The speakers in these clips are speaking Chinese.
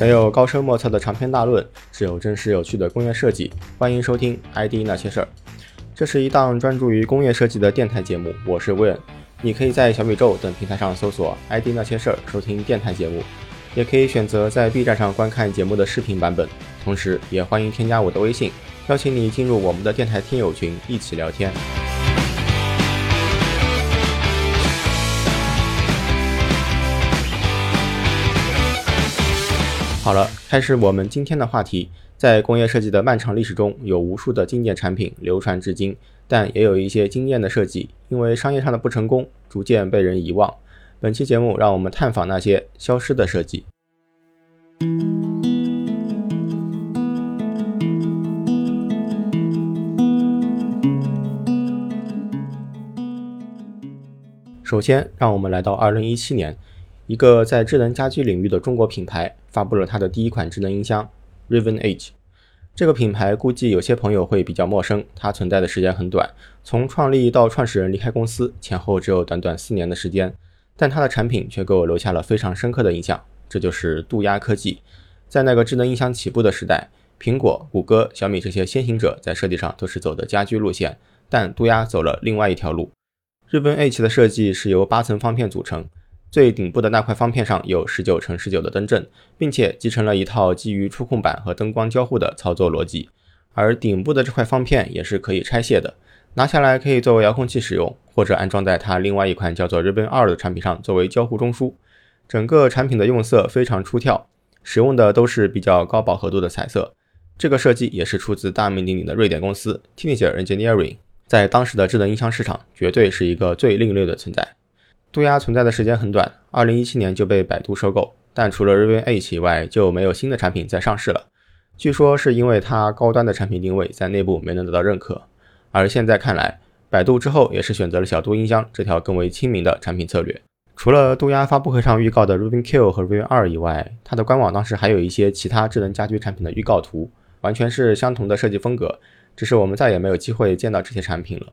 没有高深莫测的长篇大论，只有真实有趣的工业设计。欢迎收听《ID 那些事儿》，这是一档专注于工业设计的电台节目。我是 Win，你可以在小宇宙等平台上搜索《ID 那些事儿》收听电台节目，也可以选择在 B 站上观看节目的视频版本。同时，也欢迎添加我的微信，邀请你进入我们的电台听友群，一起聊天。好了，开始我们今天的话题。在工业设计的漫长历史中，有无数的经典产品流传至今，但也有一些惊艳的设计，因为商业上的不成功，逐渐被人遗忘。本期节目，让我们探访那些消失的设计。首先，让我们来到二零一七年。一个在智能家居领域的中国品牌发布了它的第一款智能音箱 Raven H。这个品牌估计有些朋友会比较陌生，它存在的时间很短，从创立到创始人离开公司前后只有短短四年的时间，但它的产品却给我留下了非常深刻的印象。这就是杜鸦科技。在那个智能音箱起步的时代，苹果、谷歌、小米这些先行者在设计上都是走的家居路线，但杜鸦走了另外一条路。Raven H 的设计是由八层方片组成。最顶部的那块方片上有十九乘十九的灯阵，并且集成了一套基于触控板和灯光交互的操作逻辑。而顶部的这块方片也是可以拆卸的，拿下来可以作为遥控器使用，或者安装在它另外一款叫做 Ribbon 2的产品上作为交互中枢。整个产品的用色非常出挑，使用的都是比较高饱和度的彩色。这个设计也是出自大名鼎鼎的瑞典公司 Tiniger Engineering，在当时的智能音箱市场绝对是一个最另类的存在。杜鸦存在的时间很短，二零一七年就被百度收购。但除了 Raven H 以外，就没有新的产品再上市了。据说是因为它高端的产品定位在内部没能得到认可。而现在看来，百度之后也是选择了小度音箱这条更为亲民的产品策略。除了杜鸦发布会上预告的 Raven Q 和 Raven 2以外，它的官网当时还有一些其他智能家居产品的预告图，完全是相同的设计风格，只是我们再也没有机会见到这些产品了。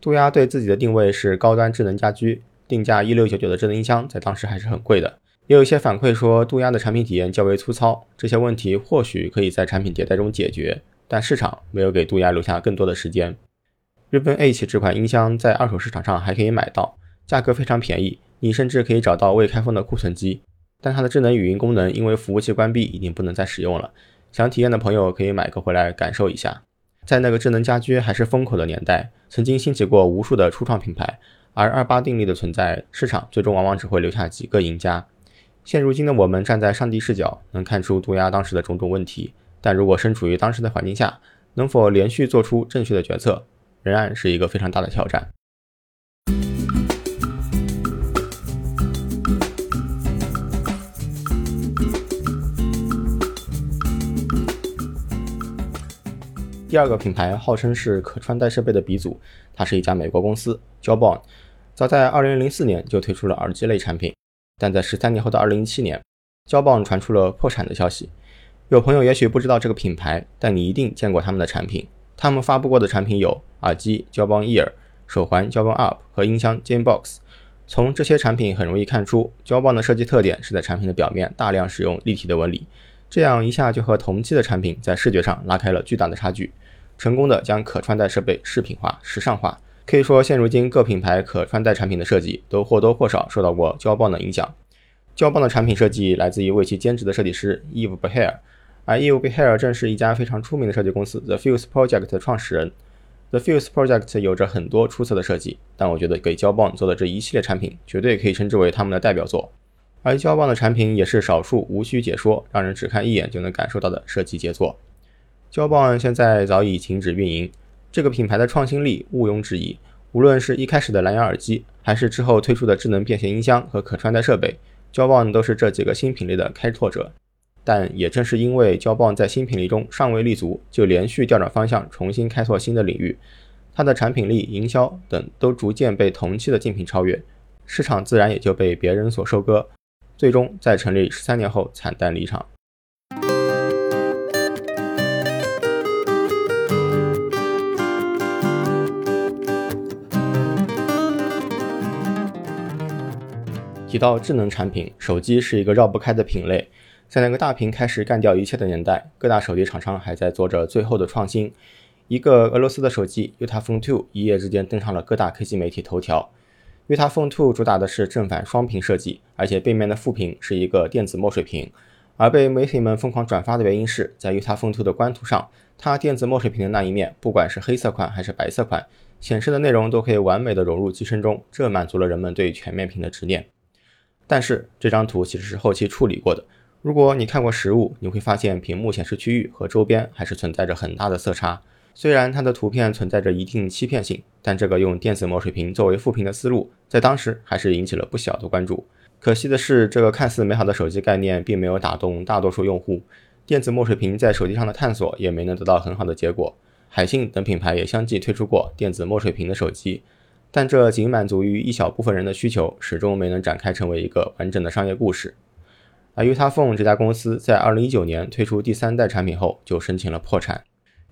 杜鸦对自己的定位是高端智能家居。定价一六九九的智能音箱在当时还是很贵的，也有一些反馈说杜鸦的产品体验较为粗糙，这些问题或许可以在产品迭代中解决，但市场没有给杜鸦留下更多的时间。日本 H 这款音箱在二手市场上还可以买到，价格非常便宜，你甚至可以找到未开封的库存机，但它的智能语音功能因为服务器关闭已经不能再使用了，想体验的朋友可以买个回来感受一下。在那个智能家居还是风口的年代，曾经兴起过无数的初创品牌。而二八定律的存在，市场最终往往只会留下几个赢家。现如今的我们站在上帝视角，能看出杜鸦当时的种种问题。但如果身处于当时的环境下，能否连续做出正确的决策，仍然是一个非常大的挑战。第二个品牌号称是可穿戴设备的鼻祖，它是一家美国公司 j o b o n。早在2004年就推出了耳机类产品，但在十三年后的2017年，胶棒传出了破产的消息。有朋友也许不知道这个品牌，但你一定见过他们的产品。他们发布过的产品有耳机胶棒 Ear、手环胶棒 Up 和音箱 Jambox。从这些产品很容易看出，胶棒的设计特点是在产品的表面大量使用立体的纹理，这样一下就和同期的产品在视觉上拉开了巨大的差距，成功的将可穿戴设备饰品化、时尚化。可以说，现如今各品牌可穿戴产品的设计都或多或少受到过胶棒的影响。胶棒的产品设计来自于为其兼职的设计师 Eve Behar，而 Eve Behar 正是一家非常出名的设计公司 The Fuse Project 的创始人。The Fuse Project 有着很多出色的设计，但我觉得给胶棒做的这一系列产品绝对可以称之为他们的代表作。而胶棒的产品也是少数无需解说，让人只看一眼就能感受到的设计杰作。胶棒现在早已停止运营。这个品牌的创新力毋庸置疑，无论是一开始的蓝牙耳机，还是之后推出的智能便携音箱和可穿戴设备，胶棒都是这几个新品类的开拓者。但也正是因为胶棒在新品类中尚未立足，就连续调转方向，重新开拓新的领域，它的产品力、营销等都逐渐被同期的竞品超越，市场自然也就被别人所收割，最终在成立十三年后惨淡离场。提到智能产品，手机是一个绕不开的品类。在那个大屏开始干掉一切的年代，各大手机厂商还在做着最后的创新。一个俄罗斯的手机 Utaphone 2一夜之间登上了各大科技媒体头条。Utaphone 2主打的是正反双屏设计，而且背面的副屏是一个电子墨水屏。而被媒体们疯狂转发的原因是在 Utaphone 2的官图上，它电子墨水屏的那一面，不管是黑色款还是白色款，显示的内容都可以完美的融入机身中，这满足了人们对全面屏的执念。但是这张图其实是后期处理过的。如果你看过实物，你会发现屏幕显示区域和周边还是存在着很大的色差。虽然它的图片存在着一定欺骗性，但这个用电子墨水屏作为副屏的思路，在当时还是引起了不小的关注。可惜的是，这个看似美好的手机概念并没有打动大多数用户，电子墨水屏在手机上的探索也没能得到很好的结果。海信等品牌也相继推出过电子墨水屏的手机，但这仅满足于一小部分人的需求，始终没能展开成为一个完整的商业故事。而 Utaphone 这家公司在2019年推出第三代产品后，就申请了破产。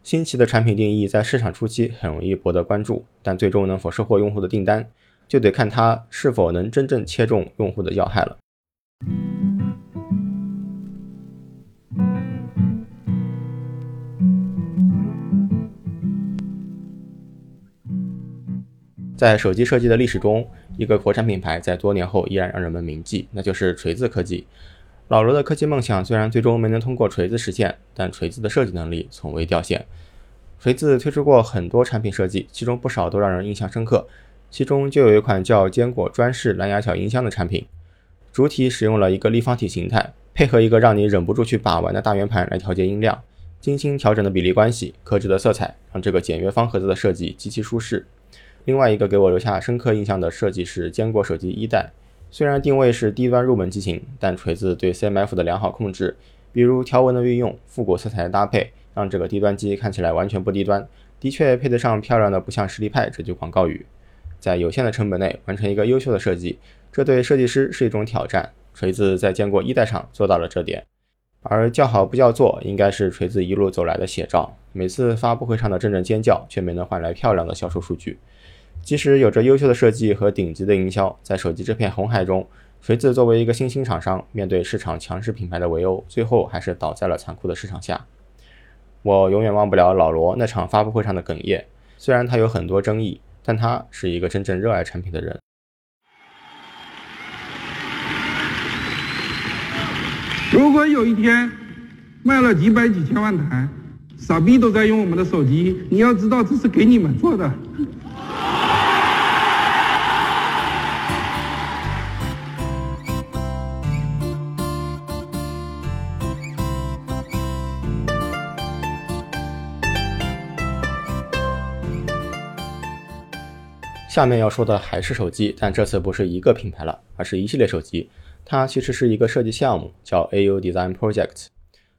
新奇的产品定义在市场初期很容易博得关注，但最终能否收获用户的订单，就得看它是否能真正切中用户的要害了。在手机设计的历史中，一个国产品牌在多年后依然让人们铭记，那就是锤子科技。老罗的科技梦想虽然最终没能通过锤子实现，但锤子的设计能力从未掉线。锤子推出过很多产品设计，其中不少都让人印象深刻。其中就有一款叫坚果专视蓝牙小音箱的产品，主体使用了一个立方体形态，配合一个让你忍不住去把玩的大圆盘来调节音量，精心调整的比例关系，克制的色彩，让这个简约方盒子的设计极其舒适。另外一个给我留下深刻印象的设计是坚果手机一代。虽然定位是低端入门机型，但锤子对 CMF 的良好控制，比如条纹的运用、复古色彩的搭配，让这个低端机看起来完全不低端，的确配得上漂亮的不像实力派这句广告语。在有限的成本内完成一个优秀的设计，这对设计师是一种挑战。锤子在坚果一代上做到了这点，而叫好不叫座，应该是锤子一路走来的写照。每次发布会上的阵阵尖叫，却没能换来漂亮的销售数据。即使有着优秀的设计和顶级的营销，在手机这片红海中，锤子作为一个新兴厂商，面对市场强势品牌的围殴，最后还是倒在了残酷的市场下。我永远忘不了老罗那场发布会上的哽咽，虽然他有很多争议，但他是一个真正热爱产品的人。如果有一天卖了几百几千万台，傻逼都在用我们的手机，你要知道这是给你们做的。下面要说的还是手机，但这次不是一个品牌了，而是一系列手机。它其实是一个设计项目，叫 AU Design Project，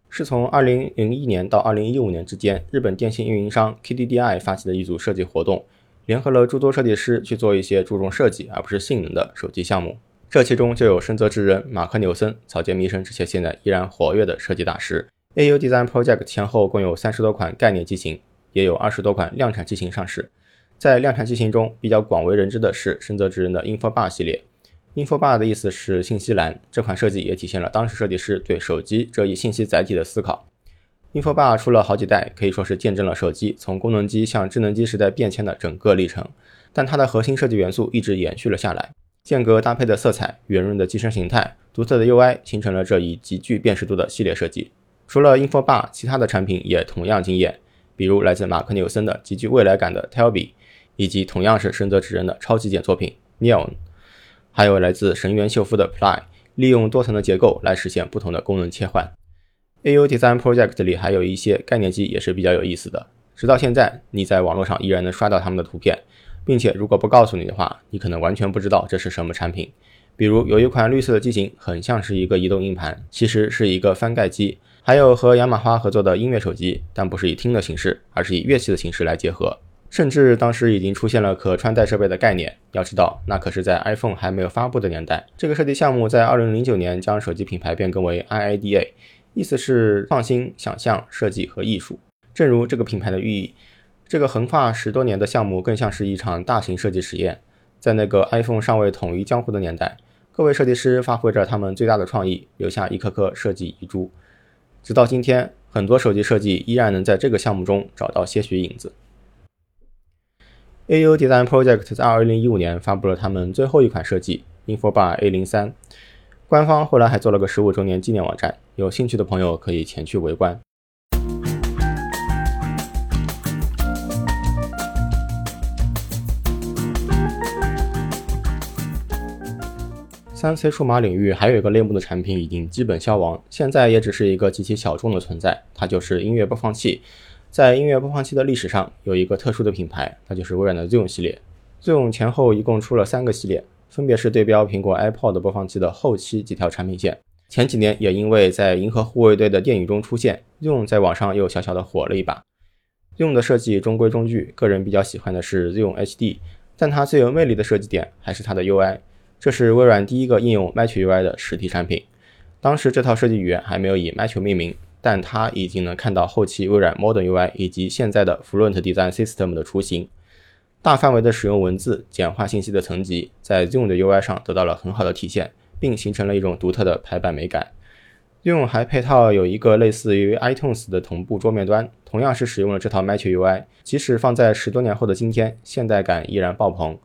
是从2001年到2015年之间，日本电信运营商 KDDI 发起的一组设计活动，联合了诸多设计师去做一些注重设计而不是性能的手机项目。这其中就有深泽直人马克纽森、草间弥生这些现在依然活跃的设计大师。AU Design Project 前后共有三十多款概念机型，也有二十多款量产机型上市。在量产机型中，比较广为人知的是深泽直人的 InfoBar 系列。InfoBar 的意思是信息栏，这款设计也体现了当时设计师对手机这一信息载体的思考。InfoBar 出了好几代，可以说是见证了手机从功能机向智能机时代变迁的整个历程。但它的核心设计元素一直延续了下来，间隔搭配的色彩、圆润的机身形态、独特的 UI，形成了这一极具辨识度的系列设计。除了 InfoBar，其他的产品也同样惊艳，比如来自马克纽森的极具未来感的 Telby。以及同样是深泽直人的超极简作品 Neon，还有来自神原秀夫的 Ply，利用多层的结构来实现不同的功能切换。AU Design Project 里还有一些概念机也是比较有意思的，直到现在你在网络上依然能刷到他们的图片，并且如果不告诉你的话，你可能完全不知道这是什么产品。比如有一款绿色的机型，很像是一个移动硬盘，其实是一个翻盖机。还有和雅马哈合作的音乐手机，但不是以听的形式，而是以乐器的形式来结合。甚至当时已经出现了可穿戴设备的概念。要知道，那可是在 iPhone 还没有发布的年代。这个设计项目在2009年将手机品牌变更为 IIDA，意思是创新、想象、设计和艺术。正如这个品牌的寓意，这个横跨十多年的项目更像是一场大型设计实验。在那个 iPhone 尚未统一江湖的年代，各位设计师发挥着他们最大的创意，留下一颗颗设计遗珠。直到今天，很多手机设计依然能在这个项目中找到些许影子。AU Design Project 在2015年发布了他们最后一款设计 InfoBar A03，官方后来还做了个15周年纪念网站，有兴趣的朋友可以前去围观。三 C 数码领域还有一个类目的产品已经基本消亡，现在也只是一个极其小众的存在，它就是音乐播放器。在音乐播放器的历史上，有一个特殊的品牌，那就是微软的 Zoom 系列。Zoom 前后一共出了三个系列，分别是对标苹果 iPod 播放器的后期几条产品线。前几年也因为在银河护卫队的电影中出现，Zoom 在网上又小小的火了一把。Zoom 的设计中规中矩，个人比较喜欢的是 Zoom HD，但它最有魅力的设计点还是它的 UI。这是微软第一个应用 Match UI 的实体产品。当时这套设计语言还没有以 Match 命名，但它已经能看到后期微软 Modern UI 以及现在的 Fluent Design System 的雏形。大范围的使用文字、简化信息的层级，在 Zoom 的 UI 上得到了很好的体现，并形成了一种独特的排版美感。Zoom 还配套有一个类似于 iTunes 的同步桌面端，同样是使用了这套 Match UI，即使放在十多年后的今天，现代感依然爆棚。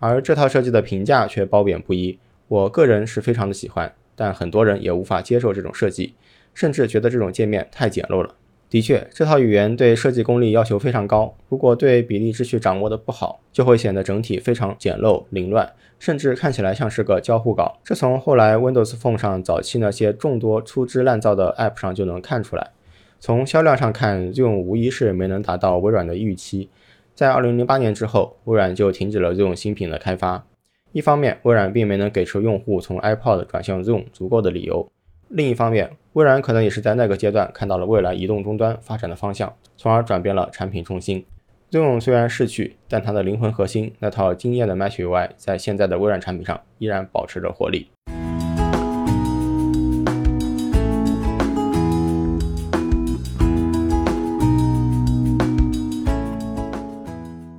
而这套设计的评价却褒贬不一，我个人是非常的喜欢，但很多人也无法接受这种设计，甚至觉得这种界面太简陋了。的确，这套语言对设计功力要求非常高，如果对比例秩序掌握的不好，就会显得整体非常简陋凌乱，甚至看起来像是个交互稿。这从后来 Windows Phone 上早期那些众多粗制滥造的 App 上就能看出来。从销量上看，，Zoom 无疑是没能达到微软的预期。在二零零八年之后，微软就停止了 Zoom 新品的开发。一方面，微软并没能给出用户从 iPod 转向 Zoom 足够的理由；另一方面，微软可能也是在那个阶段看到了未来移动终端发展的方向，从而转变了产品重心。Zoom 虽然逝去，但它的灵魂核心那套惊艳的 Match UI 在现在的微软产品上依然保持着活力。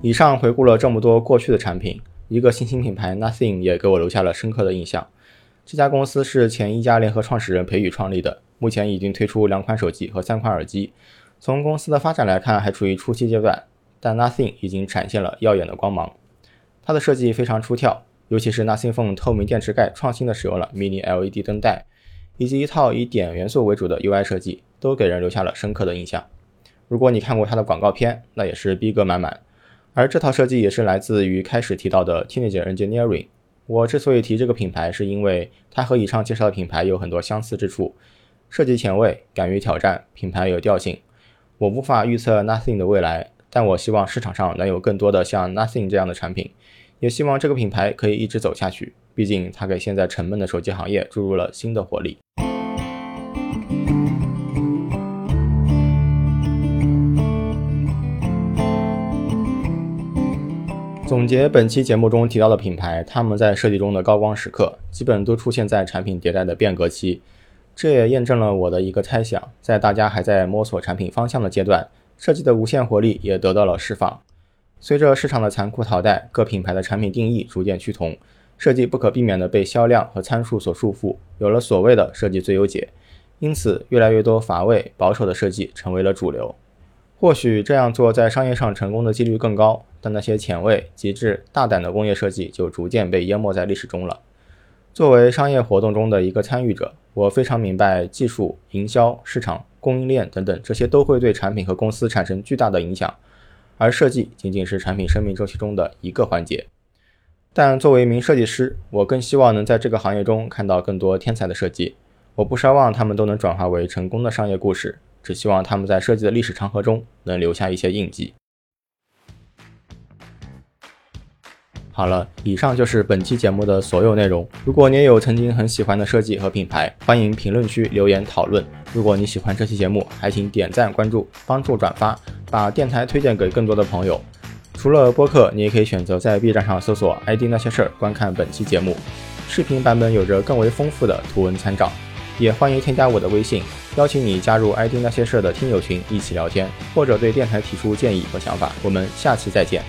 以上回顾了这么多过去的产品，一个新兴品牌 Nothing 也给我留下了深刻的印象。这家公司是前一家联合创始人裴宇创立的，目前已经推出两款手机和三款耳机。从公司的发展来看，还处于初期阶段，但 Nothing 已经展现了耀眼的光芒。它的设计非常出挑，尤其是 Nothing Phone 透明电池盖创新的使用了 Mini LED 灯带，以及一套以点元素为主的 UI 设计，都给人留下了深刻的印象。如果你看过它的广告片，那也是逼格满满。而这套设计也是来自于开始提到的 Teenager Engineering。我之所以提这个品牌，是因为它和以上介绍的品牌有很多相似之处：设计前卫，敢于挑战，品牌有调性。我无法预测 Nothing 的未来，但我希望市场上能有更多的像 Nothing 这样的产品，也希望这个品牌可以一直走下去。毕竟它给现在沉闷的手机行业注入了新的活力。总结本期节目中提到的品牌，他们在设计中的高光时刻，基本都出现在产品迭代的变革期。这也验证了我的一个猜想：在大家还在摸索产品方向的阶段，设计的无限活力也得到了释放。随着市场的残酷淘汰，各品牌的产品定义逐渐趋同，设计不可避免地被销量和参数所束缚，有了所谓的设计最优解。因此，越来越多乏味、保守的设计成为了主流。或许这样做在商业上成功的几率更高，但那些前卫、极致、大胆的工业设计就逐渐被淹没在历史中了。作为商业活动中的一个参与者，我非常明白技术、营销、市场、供应链等等这些都会对产品和公司产生巨大的影响，而设计仅仅是产品生命周期中的一个环节。但作为一名设计师，我更希望能在这个行业中看到更多天才的设计。我不奢望他们都能转化为成功的商业故事。只希望他们在设计的历史长河中能留下一些印记。好了，以上就是本期节目的所有内容。如果你也有曾经很喜欢的设计和品牌，欢迎评论区留言讨论。如果你喜欢这期节目，还请点赞、关注、帮助转发，把电台推荐给更多的朋友。除了播客，你也可以选择在 B 站上搜索 “ID 那些事儿”观看本期节目。视频版本有着更为丰富的图文参照。也欢迎添加我的微信，邀请你加入 ID 那些事儿的听友群，一起聊天，或者对电台提出建议和想法。我们下期再见。